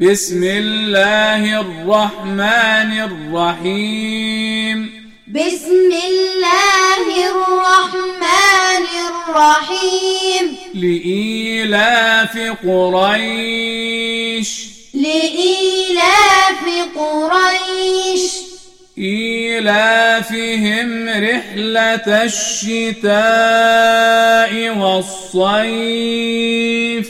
بسم الله الرحمن الرحيم. بسم الله الرحمن الرحيم. لإيلاف قريش. لإيلاف قريش. إيلافهم رحلة الشتاء والصيف.